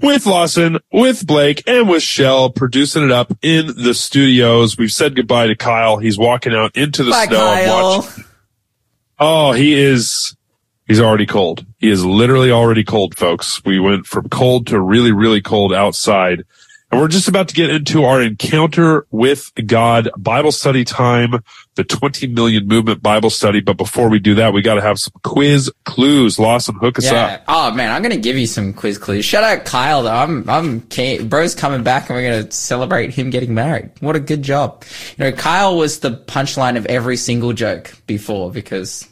with Lawson, with Blake, and with Shell producing it up in the studios. We've said goodbye to Kyle. He's walking out into the Bye, snow. Kyle. Oh, he is. He's already cold. He is literally already cold, folks. We went from cold to really, really cold outside. And we're just about to get into our encounter with God Bible study time, the 20 million movement Bible study. But before we do that, we got to have some quiz clues. Lawson, hook us Yeah. up. Oh man, I'm gonna give you some quiz clues. Shout out Kyle though. I'm I'm bro's coming back and we're gonna celebrate him getting married. What a good job. You know, Kyle was the punchline of every single joke before because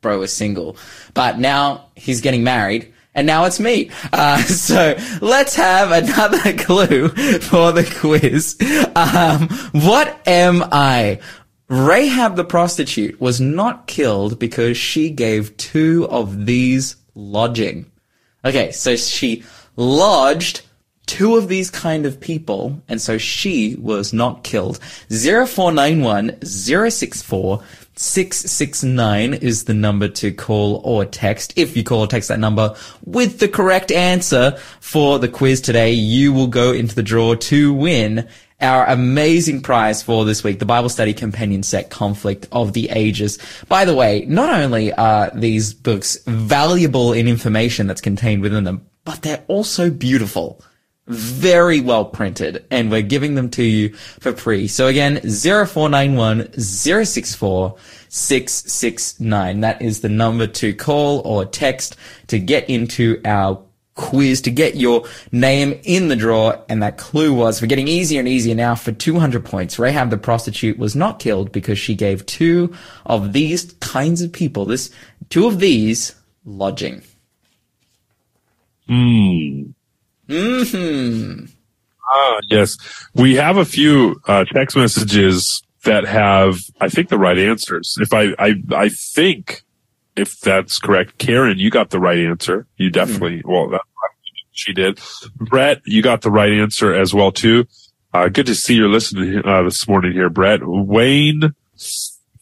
bro was single, but now he's getting married. And now it's me. Uh, so let's have another clue for the quiz. Um, what am I? Rahab the prostitute was not killed because she gave two of these lodging. Okay, so she lodged two of these kind of people, and so she was not killed. 0491 064 669 is the number to call or text. If you call or text that number with the correct answer for the quiz today, you will go into the draw to win our amazing prize for this week, the Bible Study Companion Set Conflict of the Ages. By the way, not only are these books valuable in information that's contained within them, but they're also beautiful. Very well printed, and we're giving them to you for free. So again, 0491 064 669. That is the number to call or text to get into our quiz to get your name in the draw. And that clue was we're getting easier and easier now for 200 points. Rahab the prostitute was not killed because she gave two of these kinds of people, this, two of these lodging. Hmm. Ah, yes. We have a few uh, text messages that have, I think, the right answers. If I, I, I think, if that's correct, Karen, you got the right answer. You definitely, well, that, she did. Brett, you got the right answer as well too. Uh, good to see you're listening uh, this morning here, Brett. Wayne,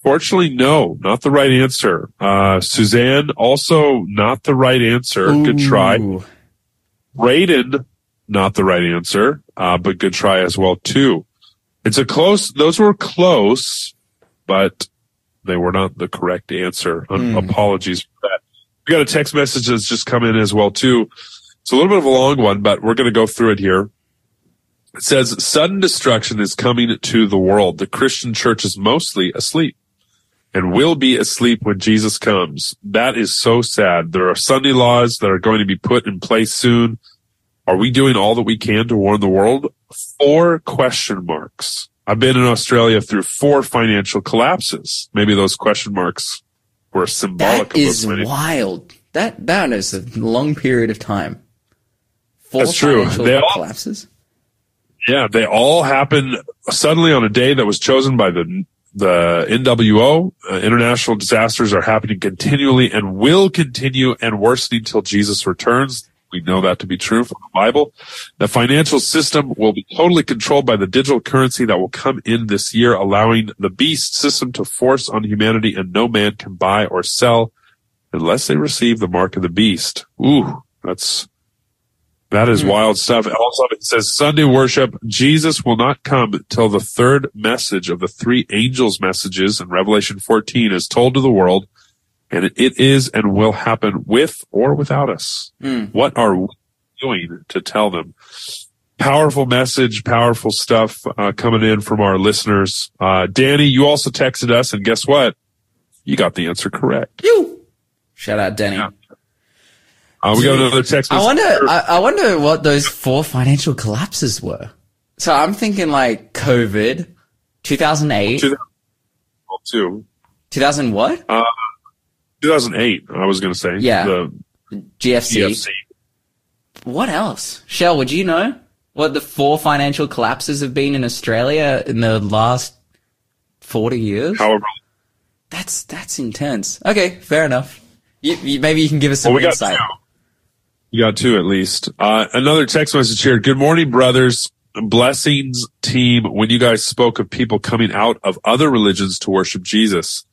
fortunately, no, not the right answer. Uh, Suzanne, also not the right answer. Good try. Raiden, not the right answer, uh, but good try as well too. It's a close. Those were close, but they were not the correct answer. Un- Apologies for that. We got a text message that's just come in as well too. It's a little bit of a long one, but we're going to go through it here. It says sudden destruction is coming to the world. The Christian church is mostly asleep and will be asleep when Jesus comes. That is so sad. There are Sunday laws that are going to be put in place soon. Are we doing all that we can to warn the world? Four question marks. I've been in Australia through four financial collapses. Maybe those question marks were symbolic That is wild. That, that is a long period of time. Four That's true. financial They all- collapses. Yeah, they all happened suddenly on a day that was chosen by the the NWO. Uh, international disasters are happening continually and will continue and worsening till Jesus returns. We know that to be true from the Bible. The financial system will be totally controlled by the digital currency that will come in this year, allowing the beast system to force on humanity and no man can buy or sell unless they receive the mark of the beast. Ooh, that's that is wild stuff. Also, it says Sunday worship. Jesus will not come till the third message of the three angels' messages in Revelation 14 is told to the world, and it is and will happen with or without us. What are we doing to tell them? Powerful message, powerful stuff uh, coming in from our listeners. Uh, Danny, you also texted us, and guess what? You got the answer correct. You. Shout out Danny. Yeah. Uh, we got another text. I wonder. I, I wonder what those four financial collapses were. So I'm thinking like COVID, 2008, 2002. 2000 what? 2008, I was going to say. Yeah. The GFC. GFC. What else? Shell, would you know? what the four financial collapses have been in Australia in the last 40 years? However, That's, that's intense. Okay, fair enough. You, you, maybe you can give us some well, we got insight. two. You got two at least. Uh, another text message here. Good morning, brothers. Blessings team. When you guys spoke of people coming out of other religions to worship Jesus,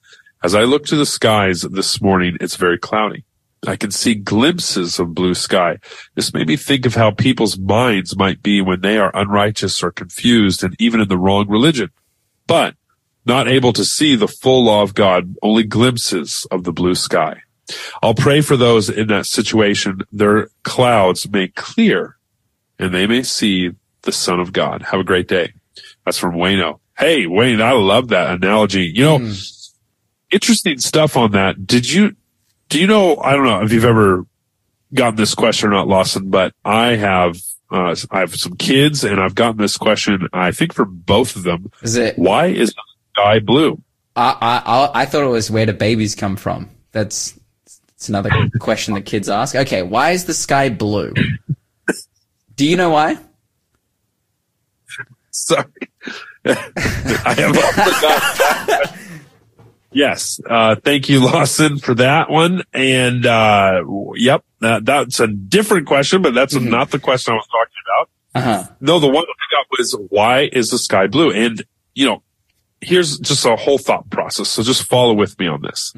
as I look to the skies this morning, it's very cloudy. I can see glimpses of blue sky. This made me think of how people's minds might be when they are unrighteous or confused and even in the wrong religion, but not able to see the full law of God, only glimpses of the blue sky. I'll pray for those in that situation. Their clouds may clear and they may see the son of God. Have a great day. That's from Wayno. Hey, Wayne, I love that analogy. You know, interesting stuff on that. Did you, do you know, I don't know if you've ever gotten this question or not, Lawson, but I have, uh, I have some kids and I've gotten this question, I think for both of them. Is it, Why is the sky blue? I, I, I- I thought it was where do babies come from? That's, that's another question that kids ask. Okay, why is the sky blue? Do you know why? Sorry. I have yes. Uh, thank you, Lawson, for that one. And, uh, yep, that, that's a different question, but that's not the question I was talking about. Uh-huh. No, the one I got was why is the sky blue? And, you know, here's just a whole thought process. So just follow with me on this.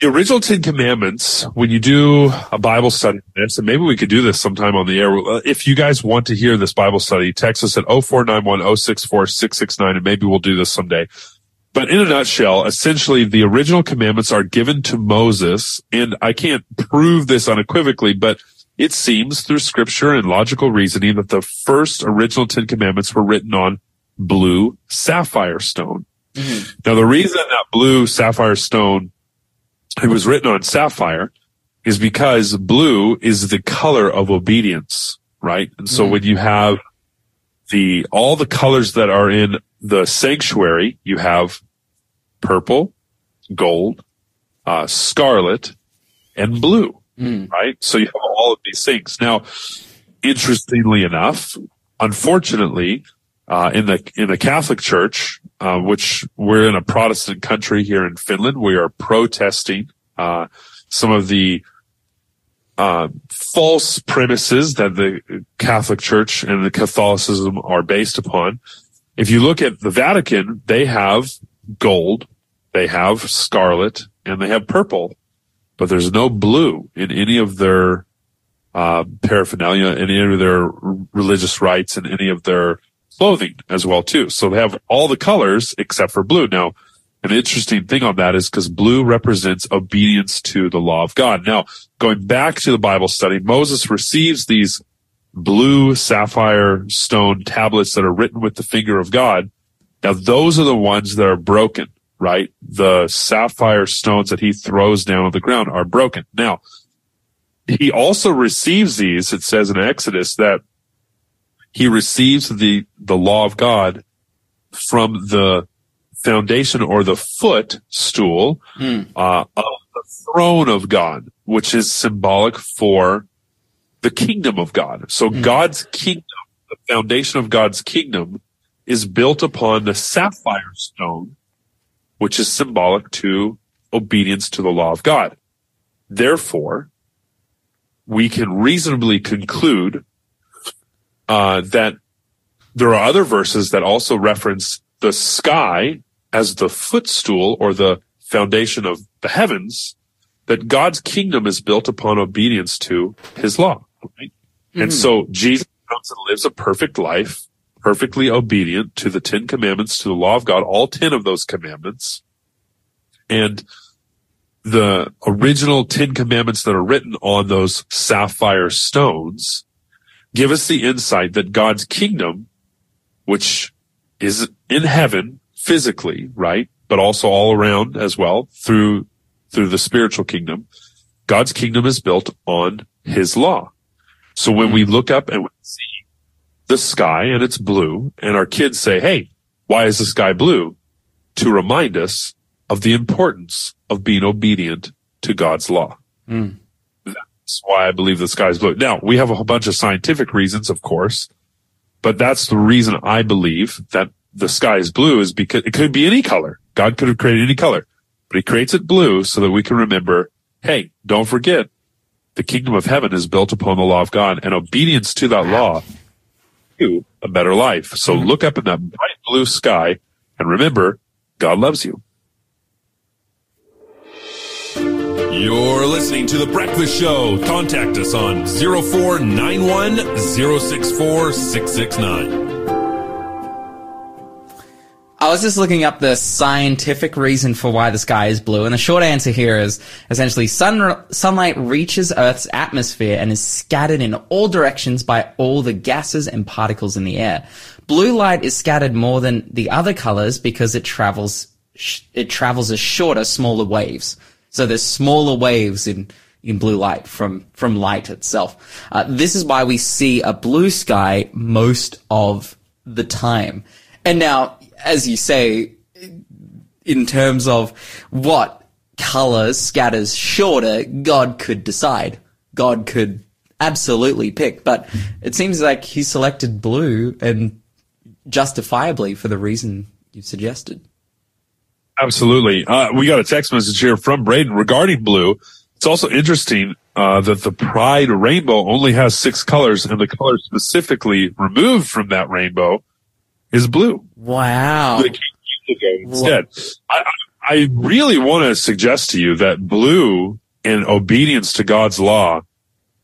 The original Ten Commandments, when you do a Bible study on this, and maybe we could do this sometime on the air. If you guys want to hear this Bible study, text us at 0491 064 669 and maybe we'll do this someday. But in a nutshell, essentially the original commandments are given to Moses, and I can't prove this unequivocally, but it seems through scripture and logical reasoning that the first original Ten Commandments were written on blue sapphire stone. Mm-hmm. Now the reason that blue sapphire stone it was written on sapphire is because blue is the color of obedience, right? And so when you have the, all the colors that are in the sanctuary, you have purple, gold, uh, scarlet, and blue, right? So you have all of these things. Now, interestingly enough, unfortunately, uh, in the in the Catholic Church, uh, which we're in a Protestant country here in Finland, we are protesting uh, some of the uh, false premises that the Catholic Church and the Catholicism are based upon. If you look at the Vatican, they have gold, they have scarlet, and they have purple, but there's no blue in any of their uh, paraphernalia, any of their religious rites, and any of their clothing as well too. So they have all the colors except for blue. Now, an interesting thing on that is because blue represents obedience to the law of God. Now, going back to the Bible study, Moses receives these blue sapphire stone tablets that are written with the finger of God. Now, those are the ones that are broken, right? The sapphire stones that he throws down on the ground are broken. Now, he also receives these. It says in Exodus that he receives the, the law of God from the foundation or the footstool uh, of the throne of God, which is symbolic for the kingdom of God. So God's kingdom, the foundation of God's kingdom is built upon the sapphire stone, which is symbolic to obedience to the law of God. Therefore, we can reasonably conclude uh, that there are other verses that also reference the sky as the footstool or the foundation of the heavens, that God's kingdom is built upon obedience to his law. Right? And so Jesus comes and lives a perfect life, perfectly obedient to the Ten Commandments, to the law of God, all 10 of those commandments. And the original Ten Commandments that are written on those sapphire stones give us the insight that God's kingdom, which is in heaven physically, right? But also all around as well through, through the spiritual kingdom. God's kingdom is built on his law. So when we look up and we see the sky and it's blue and our kids say, Hey, why is the sky blue? To remind us of the importance of being obedient to God's law. Hmm. That's why I believe the sky is blue. Now we have a whole bunch of scientific reasons, of course, But that's the reason I believe that the sky is blue is because it could be any color. God could have created any color, but he creates it blue so that we can remember, hey, don't forget the kingdom of heaven is built upon the law of God and obedience to that law you a better life. So mm-hmm. look up in that bright blue sky and remember God loves you. You're listening to The Breakfast Show. Contact us on 0491 064 669. I was just looking up the scientific reason for why the sky is blue, and the short answer here is essentially sun, sunlight reaches Earth's atmosphere and is scattered in all directions by all the gases and particles in the air. Blue light is scattered more than the other colors because it travels it travels as shorter, smaller waves. So there's smaller waves in in blue light from from light itself. Uh, this is why we see a blue sky most of the time. And now, as you say, in terms of what color scatters shorter, God could decide. God could absolutely pick, but it seems like he selected blue and justifiably for the reason you suggested. Absolutely. Uh, we got a text message here from Braden regarding blue. It's also interesting uh, that the Pride rainbow only has six colors, and the color specifically removed from that rainbow is blue. Wow. Instead, I, I really want to suggest to you that blue and obedience to God's law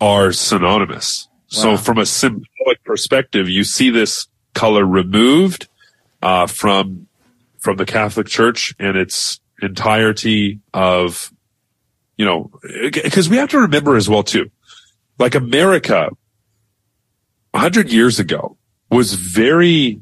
are synonymous. So from a symbolic perspective, you see this color removed uh, from from the Catholic Church and its entirety of, you know, because we have to remember as well too, like America, hundred years ago was very,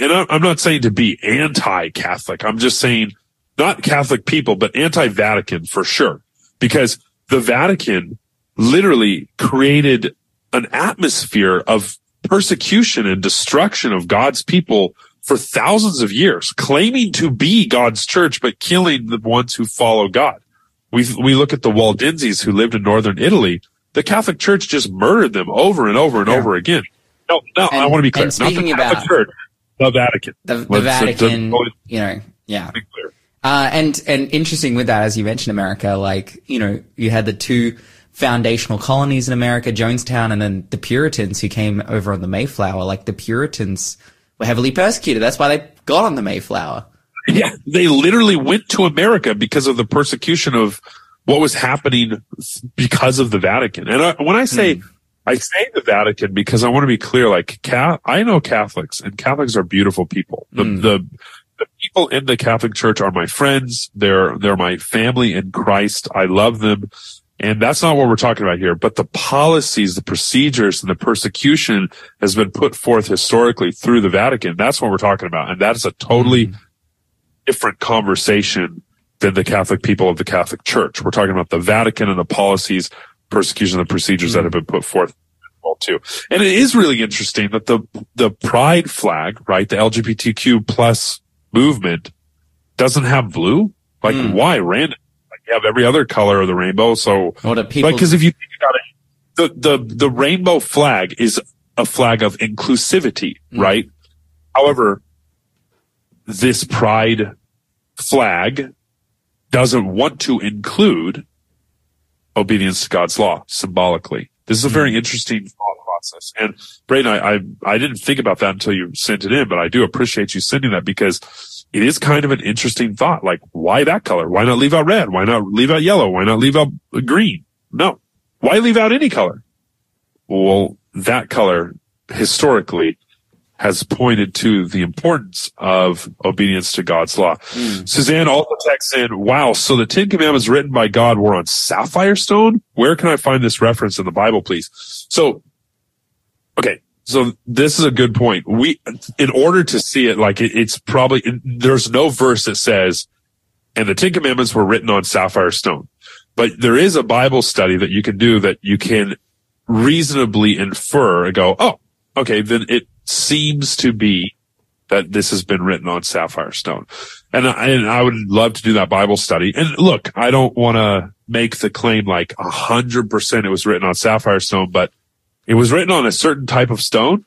and I'm not saying to be anti-Catholic. I'm just saying not Catholic people, but anti-Vatican for sure, because the Vatican literally created an atmosphere of persecution and destruction of God's people for thousands of years, claiming to be God's church, but killing the ones who follow God. We, we look at the Waldenses who lived in northern Italy. The Catholic Church just murdered them over and over and Yeah. over again. No, no, I want to be clear. and Not the speaking Catholic about- Church, the Vatican. The, the let's- Vatican, let's you know, yeah. Uh, and, and interesting with that, as you mentioned, America, like, you know, you had the two foundational colonies in America, Jamestown, and then the Puritans who came over on the Mayflower. Like, the Puritans were heavily persecuted. That's why they got on the Mayflower. Yeah, they literally went to America because of the persecution of what was happening because of the Vatican. And I, when I say, hmm. I say the Vatican because I want to be clear, like, Ca- I know Catholics and Catholics are beautiful people. The, hmm. the, the people in the Catholic Church are my friends. They're, they're my family in Christ. I love them. And that's not what we're talking about here, but the policies, the procedures and the persecution has been put forth historically through the Vatican. That's what we're talking about. And that is a totally mm-hmm. different conversation than the Catholic people of the Catholic Church. We're talking about the Vatican and the policies, persecution, and the procedures that mm-hmm. have been put forth too. And it is really interesting that the the pride flag, right, the LGBTQ plus movement doesn't have blue. Like mm. why random? Have every other color of the rainbow. So What do people, because if you think about it, the, the, the rainbow flag is a flag of inclusivity, mm. right? However, this pride flag doesn't want to include obedience to God's law symbolically. This is a mm. very interesting process. And Braden, I, I, I didn't think about that until you sent it in, but I do appreciate you sending that because it is kind of an interesting thought. Like, why that color? Why not leave out red? Why not leave out yellow? Why not leave out green? No. Why leave out any color? Well, that color historically has pointed to the importance of obedience to God's law. Hmm. Suzanne also texts in, wow, so the Ten Commandments written by God were on sapphire stone? Where can I find this reference in the Bible, please? So, okay. So this is a good point. We, in order to see it, like it, it's probably, there's no verse that says, and the Ten Commandments were written on sapphire stone. But there is a Bible study that you can do that you can reasonably infer and go, oh, okay, then it seems to be that this has been written on sapphire stone. And I, and I would love to do that Bible study. And look, I don't want to make the claim like a hundred percent it was written on sapphire stone, but it was written on a certain type of stone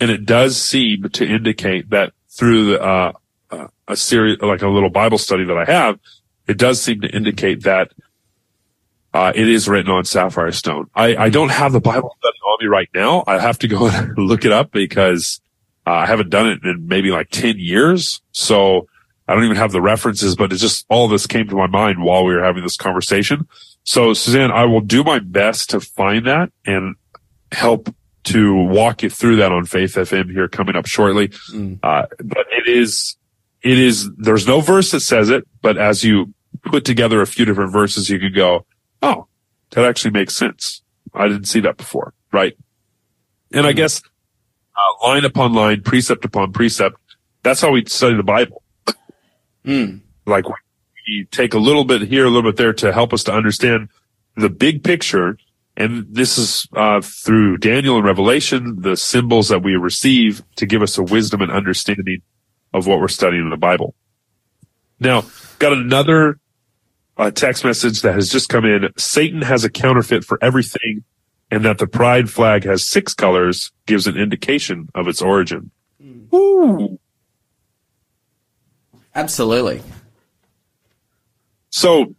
and it does seem to indicate that through the, uh, uh, a series, like a little Bible study that I have, it does seem to indicate that uh, it is written on sapphire stone. I, I don't have the Bible study on me right now. I have to go and look it up because uh, I haven't done it in maybe like 10 years. So I don't even have the references, but it's just all this came to my mind while we were having this conversation. So Suzanne, I will do my best to find that and help to walk you through that on Faith FM here coming up shortly. Mm. Uh, but it is, it is, there's no verse that says it, but as you put together a few different verses, you could go, oh, that actually makes sense. I didn't see that before. Right. And I guess uh, line upon line, precept upon precept, that's how we study the Bible. Mm. Like we take a little bit here, a little bit there to help us to understand the big picture. And this is uh, through Daniel and Revelation, the symbols that we receive to give us a wisdom and understanding of what we're studying in the Bible. Now, got another uh, text message that has just come in. Satan has a counterfeit for everything, and that the pride flag has six colors gives an indication of its origin. Ooh. Absolutely. So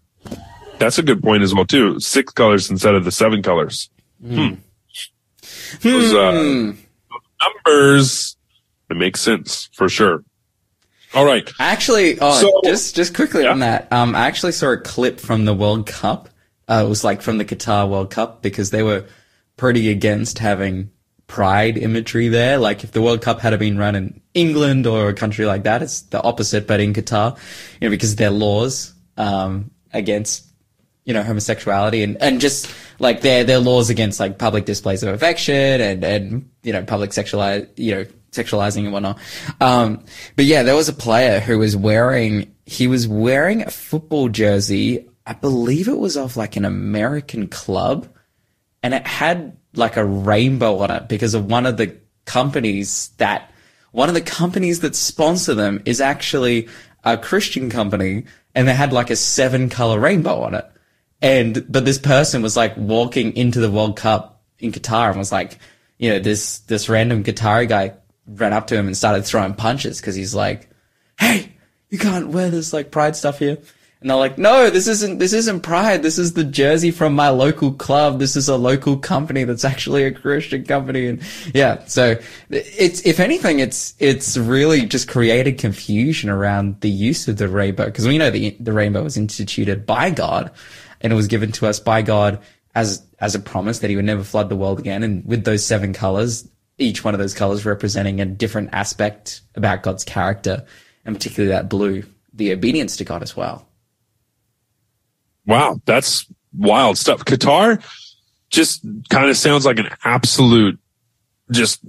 that's a good point as well too. Six colors instead of the seven colors. Hmm. Those uh, Hmm. numbers, it makes sense for sure. All right. Actually, oh, So- just just quickly Yeah. on that. Um, I actually saw a clip from the World Cup. Uh, it was like from the Qatar World Cup because they were pretty against having pride imagery there. Like if the World Cup had been run in England or a country like that, it's the opposite. But in Qatar, you know, because of their laws um, against you know homosexuality and and just like their their laws against like public displays of affection and and you know public sexualize you know sexualizing and whatnot. Um, but yeah, there was a player who was wearing he was wearing a football jersey. I believe it was of like an American club, and it had like a rainbow on it because of one of the companies that one of the companies that sponsor them is actually a Christian company and they had like a seven color rainbow on it. And, but this person was like walking into the World Cup in Qatar and was like, you know, this, this random Qatari guy ran up to him and started throwing punches because he's like, Hey, you can't wear this like pride stuff here. And they're like, no, this isn't, this isn't pride. This is the jersey from my local club. This is a local company that's actually a Christian company. And yeah, so it's, if anything, it's, it's really just created confusion around the use of the rainbow. Cause we know the, the rainbow was instituted by God and it was given to us by God as, as a promise that he would never flood the world again. And with those seven colors, each one of those colors representing a different aspect about God's character and particularly that blue, the obedience to God as well. Wow. That's wild stuff. Qatar just kind of sounds like an absolute, just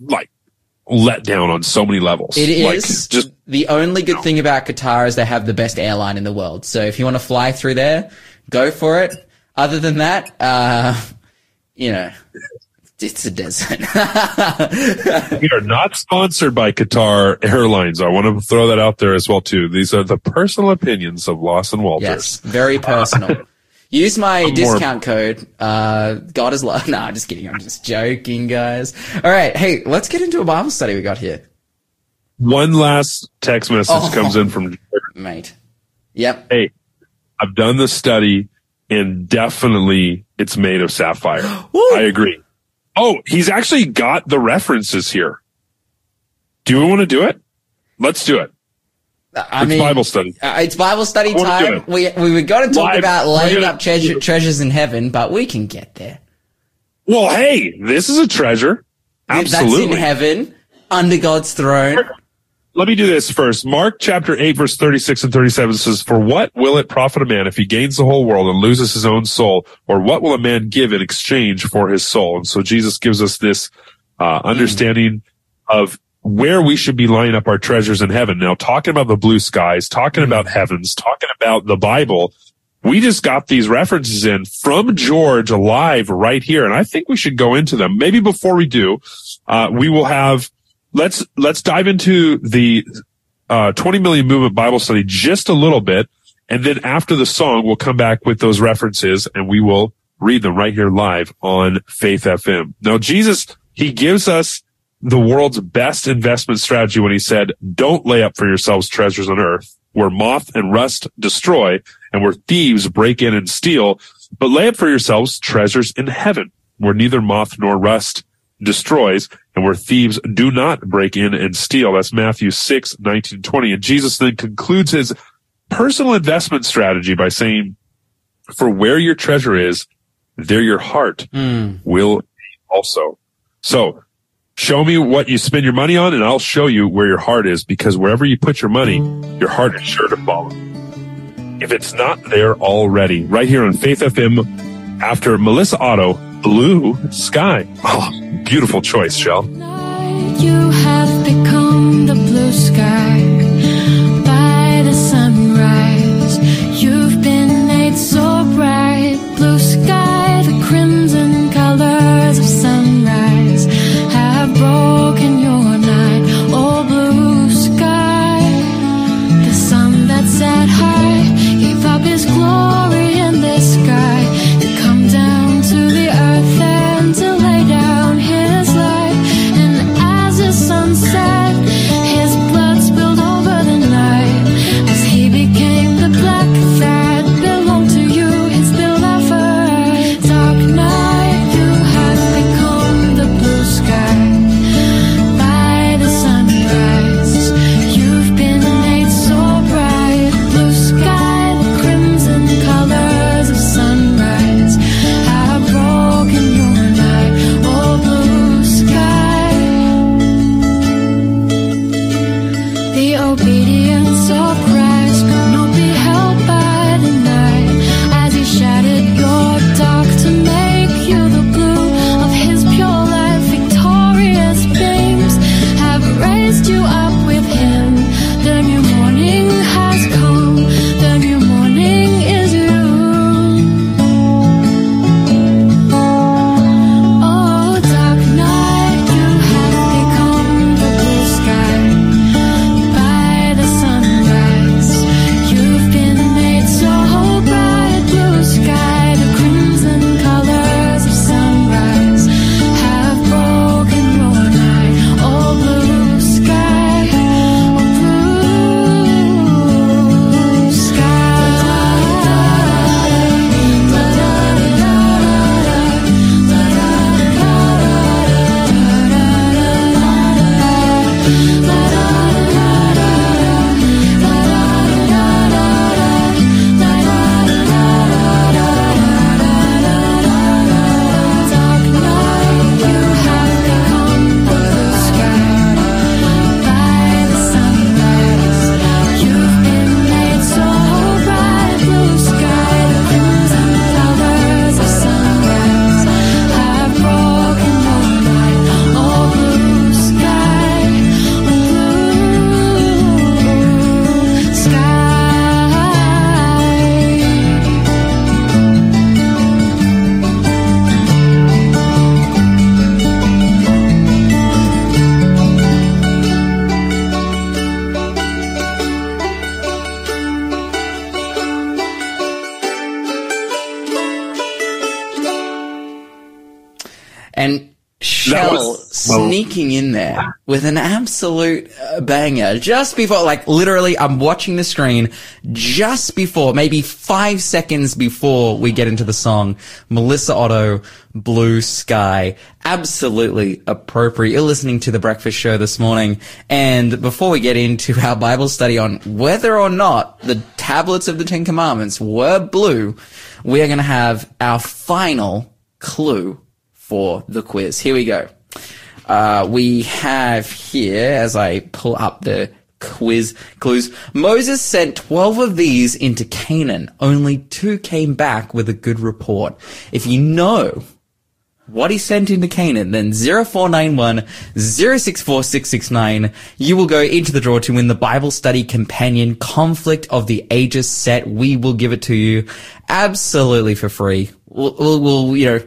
like let down on so many levels. It is like just the only good thing about Qatar is they have the best airline in the world. So if you want to fly through there, go for it. Other than that, uh, you know, it's a desert. we are not sponsored by Qatar Airlines. I want to throw that out there as well too. These are the personal opinions of Lawson Walters. yes, very personal. Use my more- discount code. Uh, God is love. Nah, I'm just kidding. I'm just joking, guys. All right. Hey, let's get into a Bible study we got here, One last text message Oh. comes in from mate. Yep. Hey, I've done the study and definitely it's made of sapphire. I agree. Oh, he's actually got the references here. Do we want to do it? Let's do it. I It's mean, Bible study. Uh, it's Bible study time. We we were going to talk Live. about laying up treasure, treasures in heaven, but we can get there. Well, hey, this is a treasure. Absolutely, That's in heaven, under God's throne. Let me do this first. Mark chapter 8 verse 36 and 37 says, For what will it profit a man if he gains the whole world and loses his own soul? Or what will a man give in exchange for his soul? And so Jesus gives us this, uh, understanding of where we should be lining up our treasures in heaven. Now, talking about the blue skies, talking about heavens, talking about the Bible, we just got these references in from George live right here. And I think we should go into them. Maybe before we do, uh, we will have, let's, let's dive into the, uh, 20 million movement Bible study just a little bit. And then after the song, we'll come back with those references and we will read them right here live on Faith FM. Now, Jesus, He gives us the world's best investment strategy when he said, don't lay up for yourselves treasures on earth where moth and rust destroy and where thieves break in and steal, but lay up for yourselves treasures in heaven where neither moth nor rust destroys and where thieves do not break in and steal. That's Matthew 6, 19, 20. And Jesus then concludes his personal investment strategy by saying, for where your treasure is, there your heart hmm. will be also. So show me what you spend your money on and I'll show you where your heart is because wherever you put your money, your heart is sure to follow. If it's not there already, right here on Faith FM after Melissa Otto, Blue Sky. Oh, beautiful choice, Shell. You have become the blue sky with an absolute uh, banger just before, like literally, I'm watching the screen just before, maybe five seconds before we get into the song. Melissa Otto, Blue Sky, absolutely appropriate. You're listening to the Breakfast Show this morning, and before we get into our Bible study on whether or not the tablets of the Ten Commandments were blue, we are going to have our final clue for the quiz. Here we go. Uh, we have here, as I pull up the quiz clues, Moses sent 12 of these into Canaan. Only two came back with a good report. If you know what he sent into Canaan, then 0491 064669, you will go into the draw to win the Bible Study Companion Conflict of the Ages set. We will give it to you absolutely for free. We'll, we'll, we'll you know,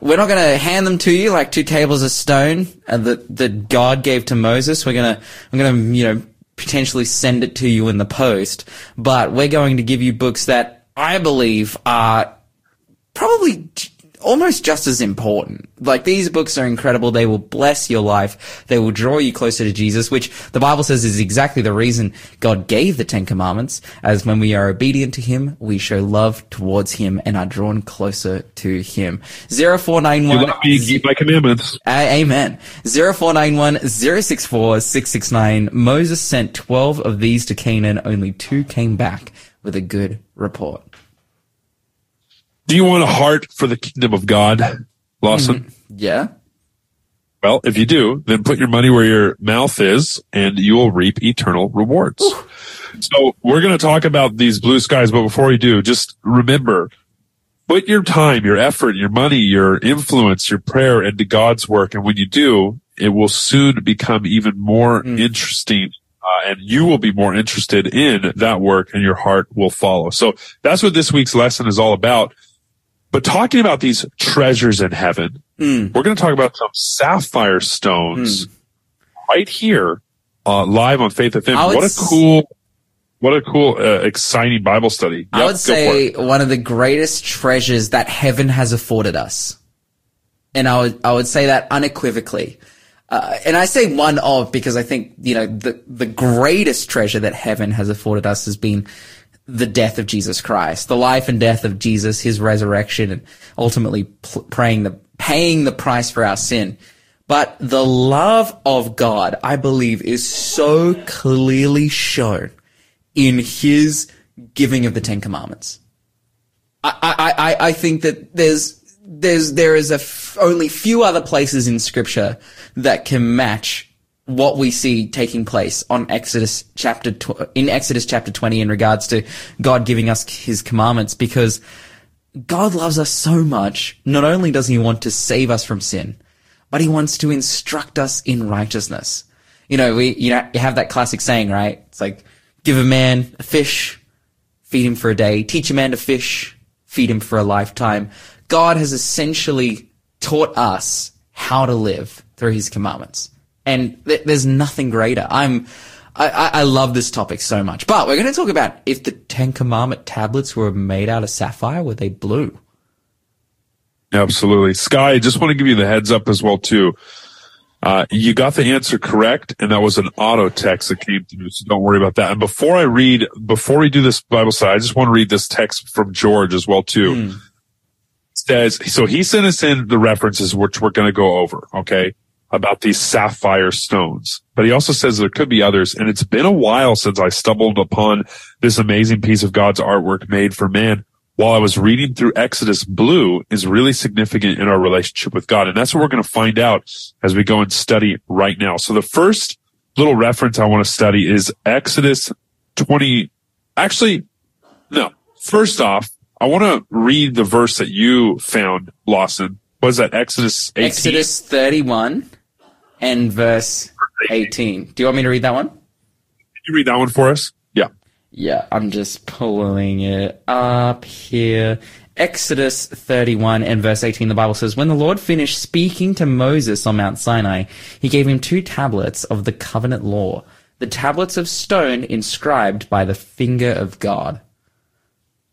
we're not going to hand them to you like two tables of stone uh, that, that God gave to Moses. We're going to, I'm to, you know, potentially send it to you in the post, but we're going to give you books that I believe are probably almost just as important. Like these books are incredible. They will bless your life. They will draw you closer to Jesus, which the Bible says is exactly the reason God gave the Ten Commandments. As when we are obedient to Him, we show love towards Him and are drawn closer to Him. Zero four nine You one. love me, keep my commandments. A- Amen. 0491 064 669. Moses sent 12 of these to Canaan. Only two came back with a good report. Do you want a heart for the kingdom of God, Lawson? Yeah? Well, if you do, then put your money where your mouth is and you will reap eternal rewards. So we're going to talk about these blue skies, but before we do, just remember, put your time, your effort, your money, your influence, your prayer into God's work. And when you do, it will soon become even more interesting. Uh, and you will be more interested in that work and your heart will follow. So that's what this week's lesson is all about. But talking about these treasures in heaven, we're going to talk about some sapphire stones right here, uh, live on Faith FM. What a cool, what a cool, uh, exciting Bible study. I would say one of the greatest treasures that heaven has afforded us. And I would, I would say that unequivocally. Uh, and I say one of because I think, you know, the, the greatest treasure that heaven has afforded us has been the death of Jesus Christ, the life and death of Jesus, his resurrection, and ultimately pl- praying the, paying the price for our sin. But the love of God, I believe, is so clearly shown in his giving of the Ten Commandments. I, I, I, think that there's, there's, there is a f- only few other places in scripture that can match what we see taking place on Exodus chapter, tw- in Exodus chapter 20 in regards to God giving us his commandments because God loves us so much. Not only does he want to save us from sin, but he wants to instruct us in righteousness. You know, we, you know, you have that classic saying, right? It's like, give a man a fish, feed him for a day, teach a man to fish, feed him for a lifetime. God has essentially taught us how to live through his commandments. And th- there's nothing greater. I'm, I, I, love this topic so much. But we're going to talk about if the Ten Commandment tablets were made out of sapphire, were they blue? Absolutely. Sky, I just want to give you the heads up as well too. Uh, you got the answer correct, and that was an auto text that came through, so don't worry about that. And before I read, before we do this Bible study, I just want to read this text from George as well too. It says, so he sent us in the references which we're going to go over, okay, about these sapphire stones. But he also says there could be others, and it's been a while since I stumbled upon this amazing piece of God's artwork made for man while I was reading through Exodus, blue is really significant in our relationship with God. And that's what we're going to find out as we go and study right now. So the first little reference I want to study is Exodus 20. Actually, no. First off, I want to read the verse that you found, Lawson. Was that Exodus 18? Exodus 31 and verse 18. Do you want me to read that one? Can you read that one for us? Yeah. Yeah, I'm just pulling it up here. Exodus 31 and verse 18, the Bible says, When the Lord finished speaking to Moses on Mount Sinai, he gave him two tablets of the covenant law, the tablets of stone inscribed by the finger of God.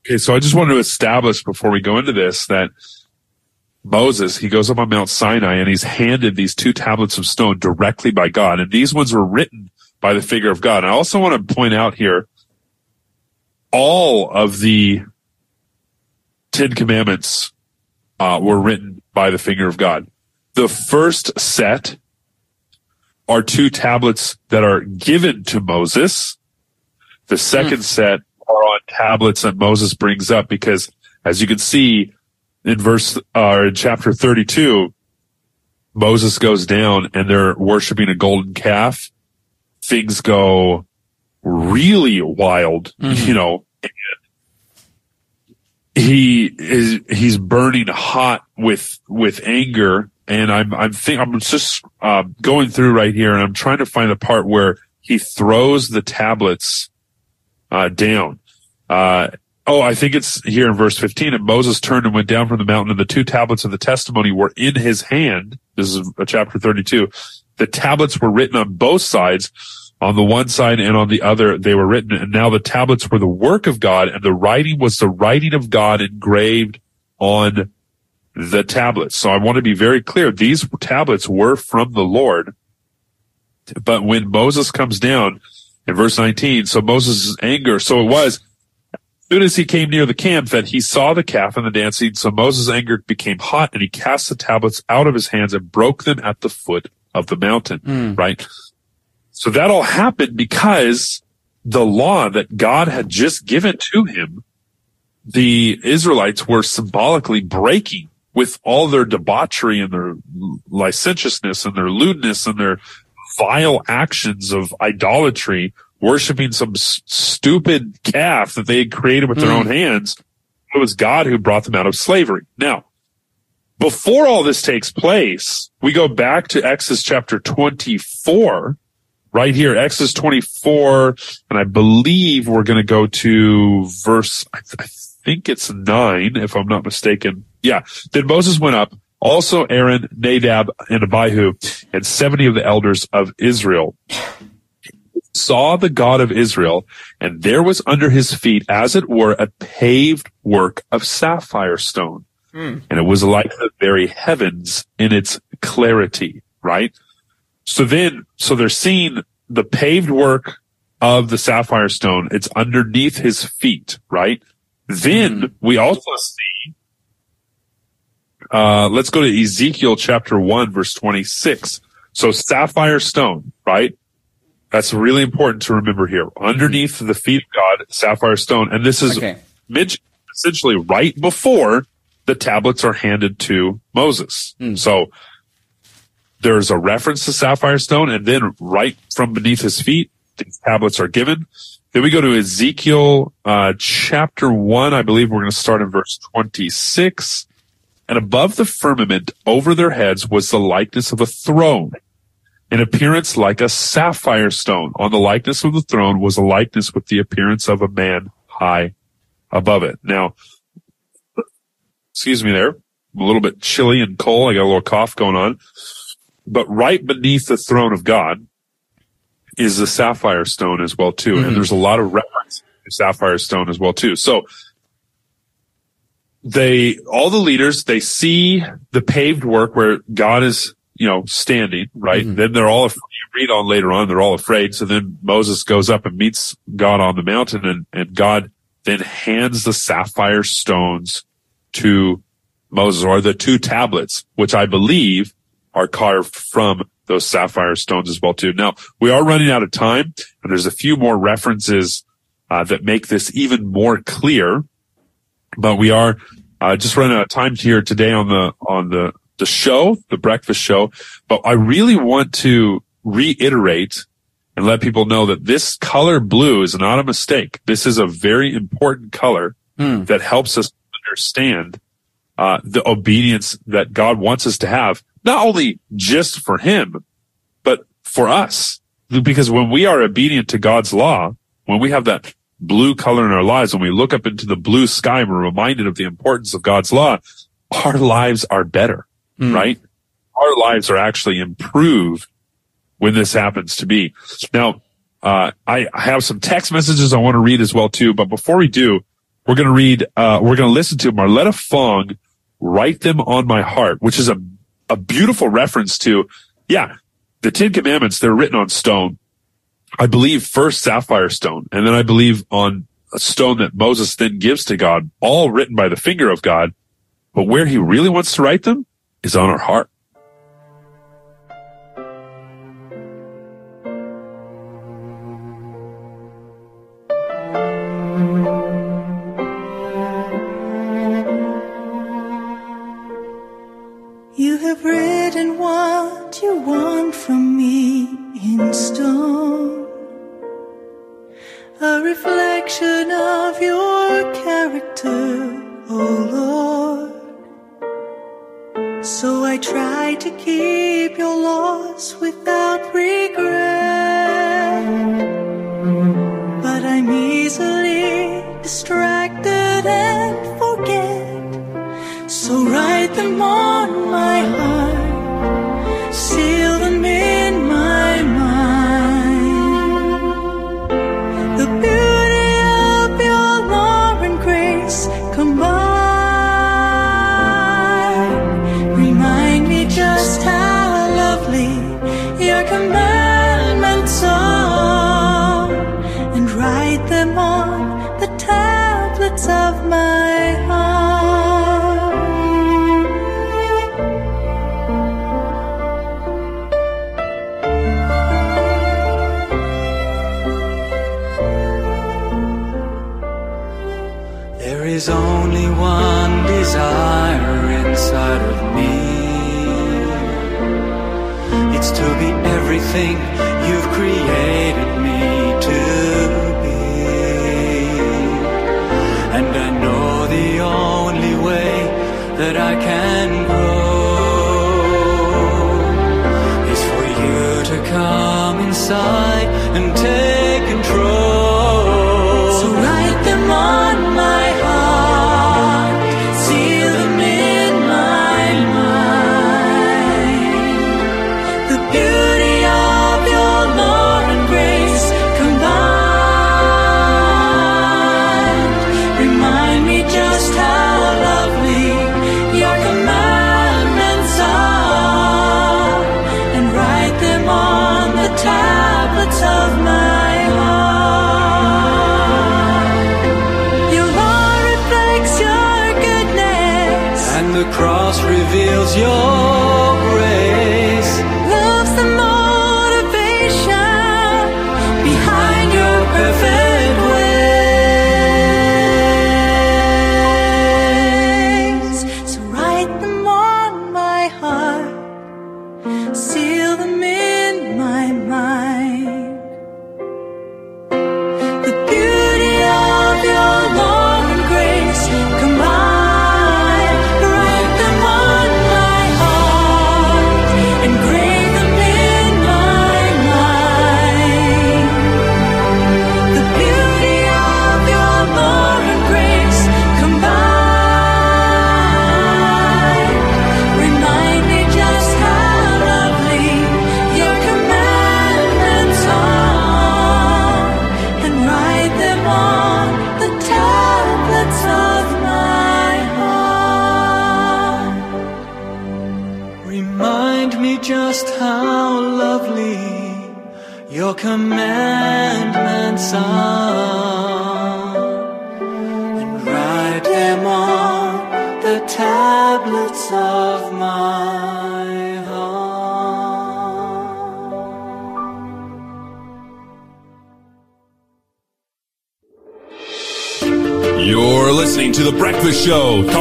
Okay, so I just wanted to establish before we go into this that Moses, he goes up on Mount Sinai and he's handed these two tablets of stone directly by God. And these ones were written by the figure of God. And I also want to point out here, all of the Ten Commandments uh, were written by the finger of God. The first set are two tablets that are given to Moses. The second set are on tablets that Moses brings up because as you can see in verse, uh, in chapter 32, Moses goes down and they're worshiping a golden calf. Things go really wild, you know. And he is, he's burning hot with, with anger. And I'm, I'm think, I'm just, uh, going through right here and I'm trying to find the part where he throws the tablets, uh, down. Uh, oh, I think it's here in verse 15. And Moses turned and went down from the mountain and the two tablets of the testimony were in his hand. This is chapter 32. The tablets were written on both sides. On the one side and on the other, they were written. And now the tablets were the work of God and the writing was the writing of God engraved on the tablets. So I want to be very clear. These tablets were from the Lord. But when Moses comes down in verse 19, so Moses' anger, so it was, as soon as he came near the camp that he saw the calf and the dancing, so Moses' anger became hot and he cast the tablets out of his hands and broke them at the foot of the mountain, hmm. right? So that all happened because the law that God had just given to him, the Israelites were symbolically breaking with all their debauchery and their licentiousness and their lewdness and their vile actions of idolatry, worshiping some s- stupid calf that they had created with their hmm. own hands. It was God who brought them out of slavery. Now, before all this takes place, we go back to Exodus chapter 24, right here, Exodus 24, and I believe we're going to go to verse, I, th- I think it's nine, if I'm not mistaken. Yeah. Then Moses went up, also Aaron, Nadab, and Abihu, and 70 of the elders of Israel saw the God of Israel, and there was under his feet, as it were, a paved work of sapphire stone. And it was like the very heavens in its clarity, right? So then, so they're seeing the paved work of the sapphire stone. It's underneath his feet, right? Then we also see, uh, let's go to Ezekiel chapter one, verse 26. So sapphire stone, right? That's really important to remember here. Underneath the feet of God, sapphire stone. And this is Okay. mid- essentially right before the tablets are handed to Moses. So there's a reference to sapphire stone and then right from beneath his feet, these tablets are given. Then we go to Ezekiel, uh, chapter one. I believe we're going to start in verse 26. And above the firmament over their heads was the likeness of a throne in appearance like a sapphire stone. On the likeness of the throne was a likeness with the appearance of a man high above it. Now, excuse me there. I'm a little bit chilly and cold. I got a little cough going on. But right beneath the throne of God is the sapphire stone as well too. And mm-hmm. there's a lot of reference to sapphire stone as well too. So they, all the leaders, they see the paved work where God is, you know, standing, right? Then they're all, af- you read on later on, they're all afraid. So then Moses goes up and meets God on the mountain and, and God then hands the sapphire stones to Moses or the two tablets, which I believe are carved from those sapphire stones as well too. Now we are running out of time and there's a few more references uh, that make this even more clear, but we are uh, just running out of time here today on the on the the show, the breakfast show. But I really want to reiterate and let people know that this color blue is not a mistake. This is a very important color that helps us understand uh, the obedience that God wants us to have, not only just for Him, but for us. Because when we are obedient to God's law, when we have that blue color in our lives, when we look up into the blue sky and we're reminded of the importance of God's law, our lives are better, right? Our lives are actually improved when this happens to be. Now, uh, I, I have some text messages I want to read as well too, but before we do, we're going to read, uh, we're going to listen to Marletta Fong, Write Them on My Heart, which is a, a beautiful reference to, yeah, the Ten Commandments, they're written on stone. I believe first sapphire stone, and then I believe on a stone that Moses then gives to God, all written by the finger of God. But where he really wants to write them is on our heart.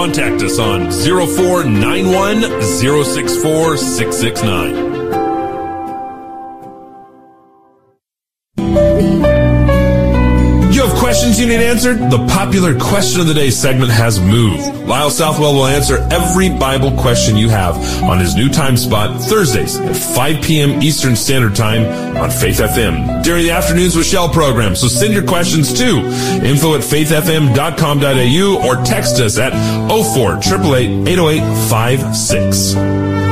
Contact us on 0491 answered? The popular question of the day segment has moved. Lyle Southwell will answer every Bible question you have on his new time spot Thursdays at 5 p.m. Eastern Standard Time on Faith FM during the afternoons with Shell program. So send your questions to info at faithfm.com.au or text us at 04 888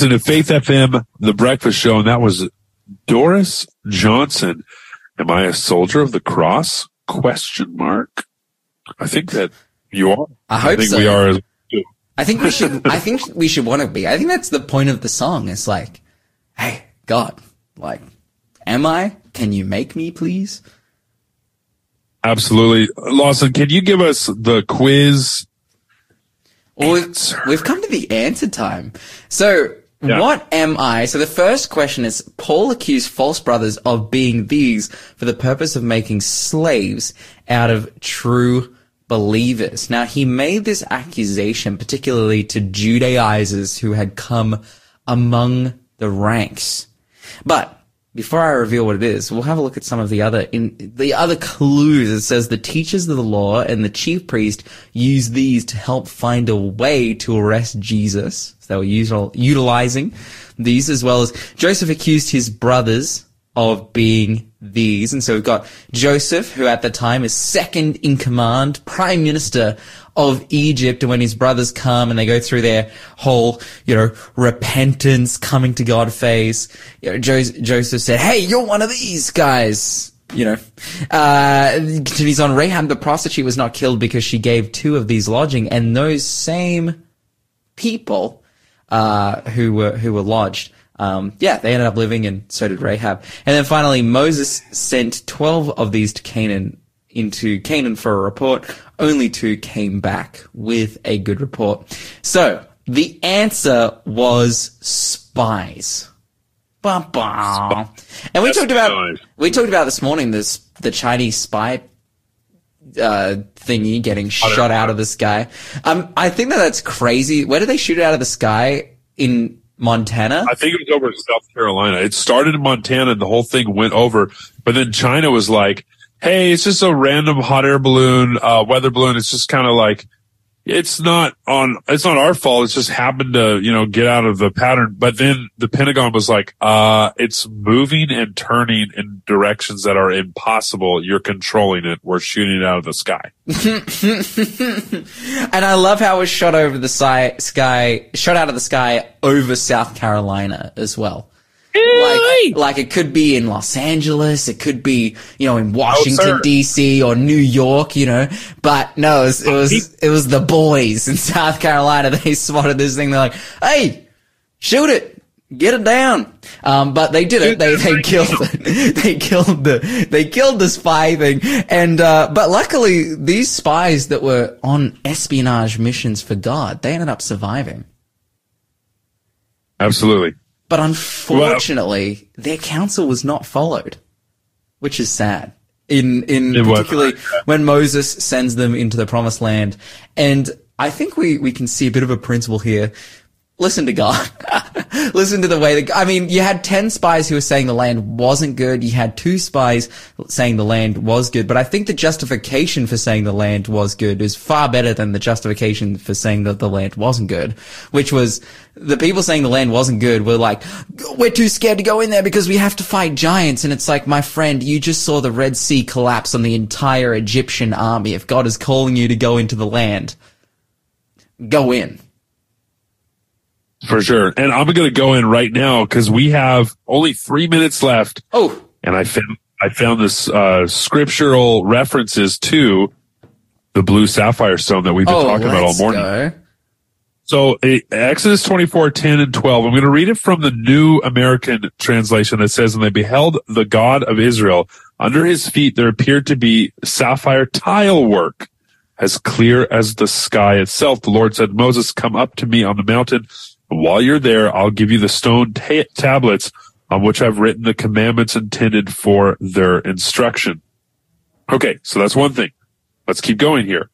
You're to Faith FM, The Breakfast Show, and that was Doris Johnson. Am I a soldier of the cross? Question mark. I think that you are. I hope think so. we are I think we should. I think we should want to be. I think that's the point of the song. It's like, hey, God, like, am I? Can you make me, please? Absolutely. Lawson, can you give us the quiz? Well, we've, we've come to the answer time. So, Yeah. what am I? So the first question is, Paul accused false brothers of being these for the purpose of making slaves out of true believers. Now, he made this accusation particularly to Judaizers who had come among the ranks. But before I reveal what it is, we'll have a look at some of the other in the other clues. It says the teachers of the law and the chief priest used these to help find a way to arrest Jesus. So they were util- utilizing these as well as Joseph accused his brothers of being these. And so we've got Joseph, who at the time is second in command, prime minister of Egypt. And when his brothers come and they go through their whole, you know, repentance, coming to God phase, you know, Jo- Joseph said, Hey, you're one of these guys. You know, uh, on. Rahab the prostitute was not killed because she gave two of these lodging, and those same people uh, who were who were lodged. Um, yeah, they ended up living, and so did Rahab. And then finally, Moses sent twelve of these to Canaan into Canaan for a report. Only two came back with a good report. So the answer was spies. Bum, bum. And we talked about Spies. we talked about this morning this the Chinese spy uh, thingy getting shot out of the sky. Um, I think that that's crazy. Where did they shoot it out of the sky in Montana? I think it was over in South Carolina. It started in Montana and the whole thing went over, but then China was like, Hey, it's just a random hot air balloon, uh, weather balloon. It's just kind of like, it's not on, it's not our fault. It's just happened to, you know, get out of the pattern. But then the Pentagon was like, uh, it's moving and turning in directions that are impossible. You're controlling it. We're shooting it out of the sky. and I love how it shot over the sky, sky, shot out of the sky over South Carolina as well. Like, like it could be in Los Angeles, it could be, you know, in Washington sir. DC or New York, you know, but no, it was, it was, it was the boys in South Carolina. They spotted this thing. They're like, Hey, shoot it. Get it down. Um, but they did it. They, they killed it. They killed the, they killed the spy thing. And, uh, but luckily these spies that were on espionage missions for God, they ended up surviving. Absolutely. But unfortunately, their counsel was not followed, which is sad. In in It particularly when Moses sends them into the promised land, and I think we we can see a bit of a principle here. Listen to God. Listen to the way that I mean, you had ten spies who were saying the land wasn't good. You had two spies saying the land was good. But I think the justification for saying the land was good is far better than the justification for saying that the land wasn't good, which was the people saying the land wasn't good were like, we're too scared to go in there because we have to fight giants. And it's like, my friend, you just saw the Red Sea collapse on the entire Egyptian army. If God is calling you to go into the land, go in. For sure. And I'm going to go in right now because we have only three minutes left. Oh, and I found I found this uh, scriptural references to the blue sapphire stone that we've been oh, talking about all morning. go. So eh, Exodus 24, 10 and 12. I'm going to read it from the New American Translation that says, And they beheld the God of Israel. Under his feet there appeared to be sapphire tile work, as clear as the sky itself. The Lord said, Moses, come up to me on the mountain. While you're there, I'll give you the stone ta- tablets on which I've written the commandments intended for their instruction. Okay, so that's one thing. Let's keep going here.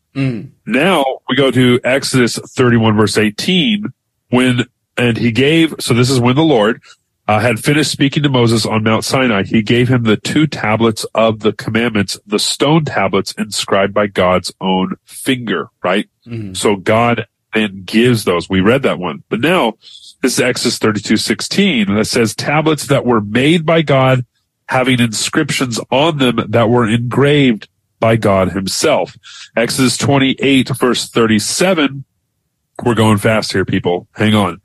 Now we go to Exodus 31 verse 18 when, and he gave, so this is when the Lord uh, had finished speaking to Moses on Mount Sinai. He gave him the two tablets of the commandments, the stone tablets inscribed by God's own finger, right? So God then gives those. We read that one, but now this is Exodus 32, 16 that says tablets that were made by God having inscriptions on them that were engraved by God himself. Exodus 28 verse 37. We're going fast here, people. Hang on.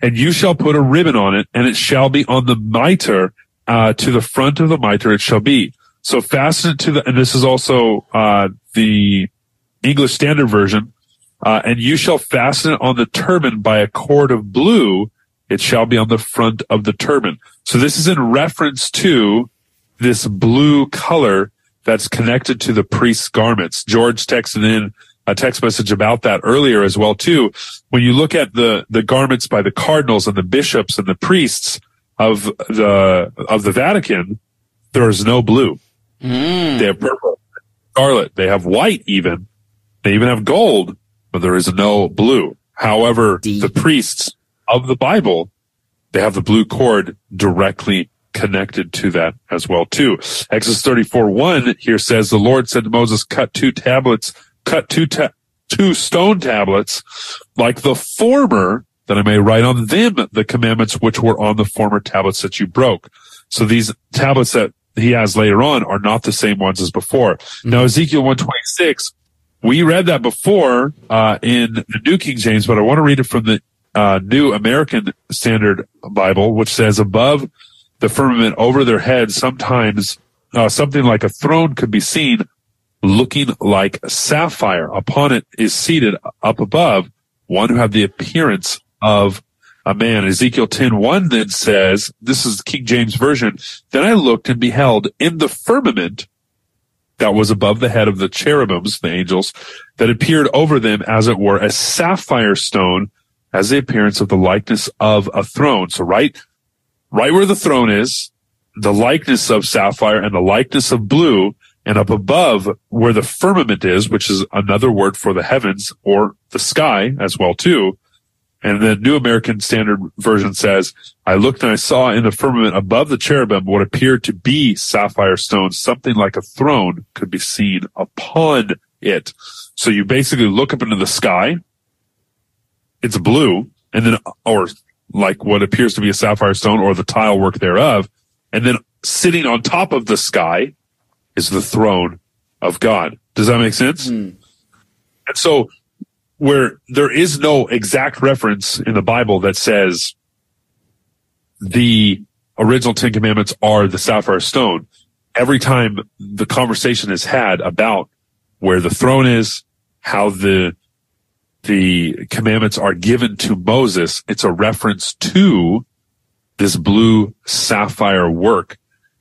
and you shall put a ribbon on it, and it shall be on the mitre, uh, to the front of the mitre it shall be. So fasten it to the, and this is also, uh, the English Standard Version, uh, and you shall fasten it on the turban by a cord of blue. It shall be on the front of the turban. So this is in reference to this blue color that's connected to the priest's garments. George texted in a text message about that earlier as well too. When you look at the, the garments by the cardinals and the bishops and the priests of the, of the Vatican, there is no blue. They have purple, scarlet. They have white even. They even have gold, but there is no blue. However, Deep. the priests of the Bible, they have the blue cord directly connected to that as well too. Exodus 34, 1 here says, the Lord said to Moses, cut two tablets, cut two, ta- two stone tablets like the former that I may write on them the commandments which were on the former tablets that you broke. So these tablets that he has later on are not the same ones as before. Now Ezekiel 126, we read that before, uh, in the New King James, but I want to read it from the, uh, New American Standard Bible, which says above the firmament over their heads, sometimes, uh, something like a throne could be seen looking like sapphire. Upon it is seated up above one who had the appearance of a man. Ezekiel 10, 1 then says, this is the King James version. Then I looked and beheld in the firmament that was above the head of the cherubims, the angels, that appeared over them as it were a sapphire stone as the appearance of the likeness of a throne. So right, right where the throne is, the likeness of sapphire and the likeness of blue and up above where the firmament is, which is another word for the heavens or the sky as well too. And the New American Standard Version says, I looked and I saw in the firmament above the cherubim what appeared to be sapphire stones, something like a throne could be seen upon it. So you basically look up into the sky. It's blue and then, or like what appears to be a sapphire stone or the tile work thereof. And then sitting on top of the sky is the throne of God. Does that make sense? Hmm. And so where there is no exact reference in the Bible that says the original Ten Commandments are the sapphire stone, every time the conversation is had about where the throne is, how the the commandments are given to Moses, it's a reference to this blue sapphire work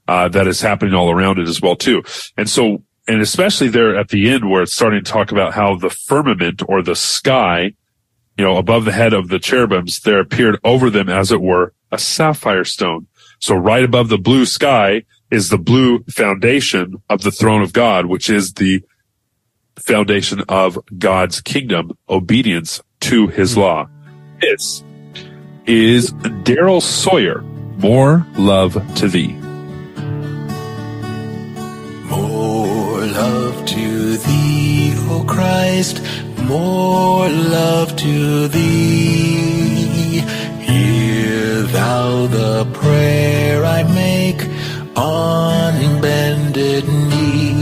uh, that is happening all around it as well too. And so, and especially there at the end where it's starting to talk about how the firmament or the sky, you know, above the head of the cherubims, there appeared over them as it were a sapphire stone. So right above the blue sky is the blue foundation of the throne of God, which is the foundation of God's kingdom, obedience to his law. This is Daryl Sawyer. More love to thee. More love to thee, O Christ, more love to thee. Hear thou the prayer I make on bended knee.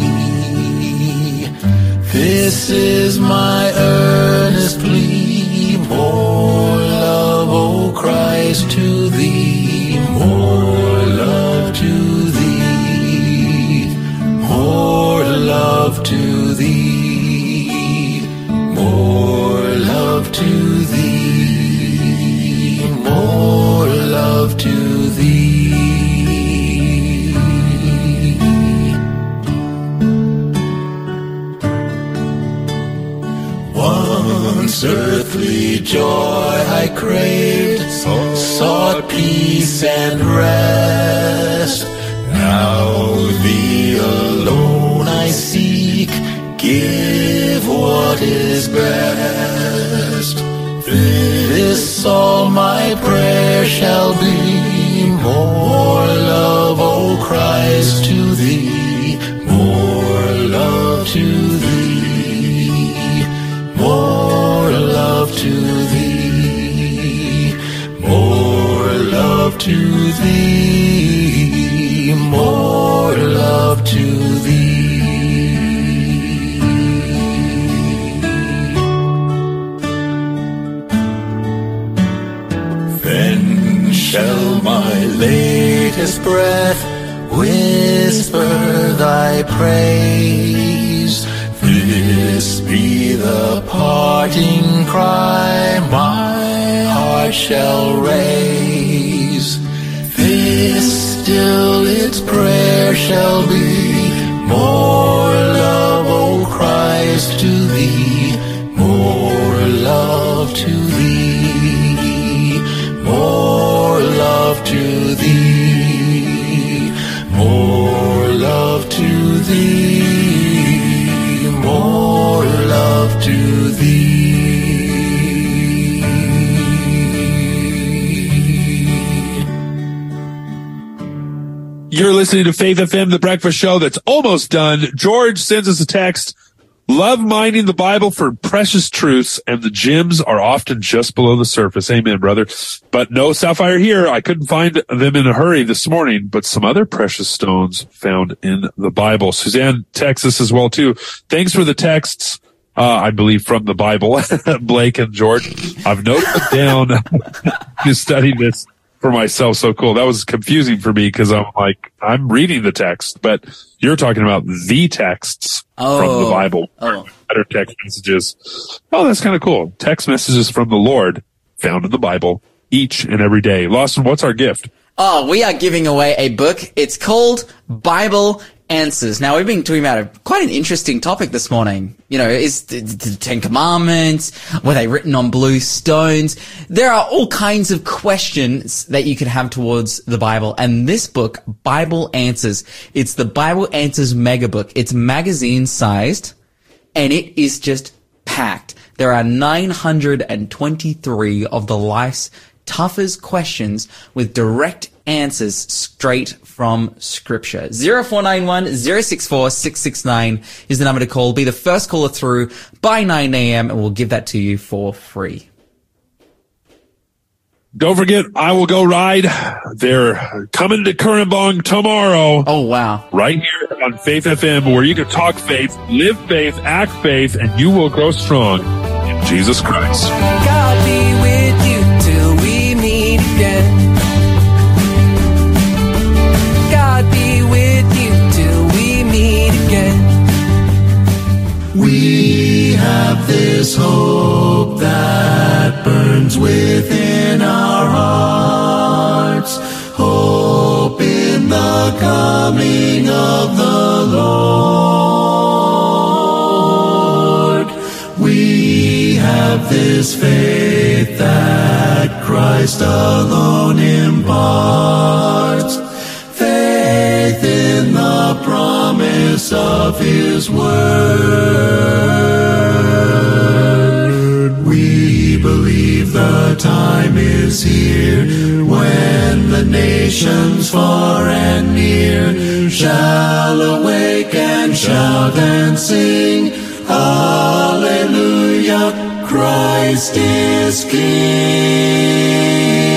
This is my earnest plea, more love, O Christ, to thee, more joy I craved, sought peace and rest. Now thee alone I seek, give what is best. This all my prayer shall be, more love, O Christ, to thee, more love to thee, to thee, more love to thee. Then shall my latest breath, whisper thy praise. This be the parting cry my heart shall raise. Still its prayer shall be. More listening to Faith FM, the breakfast show that's almost done. George sends us a text. Love mining the Bible for precious truths, and the gems are often just below the surface. Amen, brother. But no sapphire here. I couldn't find them in a hurry this morning, but some other precious stones found in the Bible. Suzanne texts us as well, too. Thanks for the texts. Uh, I believe from the Bible, Blake and George. I've noted down to study this for myself. So cool. That was confusing for me because I'm like, I'm reading the text, but you're talking about the texts from the Oh. Bible. Oh. Better text messages. Oh, that's kind of cool. Text messages from the Lord found in the Bible each and every day. Lawson, what's our gift? Oh, we are giving away a book. It's called Bible Answers. Now, we've been talking about a, quite an interesting topic this morning. You know, is the, the Ten Commandments, were they written on blue stones? There are all kinds of questions that you could have towards the Bible. And this book, Bible Answers, it's the Bible Answers mega book. It's magazine sized and it is just packed. There are 923 of the life's toughest questions with direct answers straight from scripture. 0491 064 669 is the number to call. Be the first caller through by 9 a.m. and we'll give that to you for free. Don't forget, I will go ride. They're coming to Cooranbong tomorrow. Oh, wow. right here on Faith FM, where you can talk faith, live faith, act faith, and you will grow strong in Jesus Christ. We have this hope that burns within our hearts. Hope in the coming of the Lord. We have this faith that Christ alone imparts. Faith in the promise of His word. We believe the time is here when the nations far and near shall awake and shout and sing. Hallelujah, Christ is King.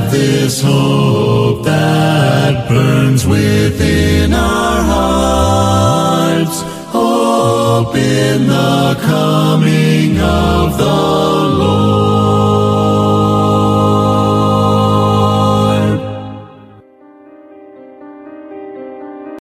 have this hope that burns within our hearts. Hope in the coming of the Lord.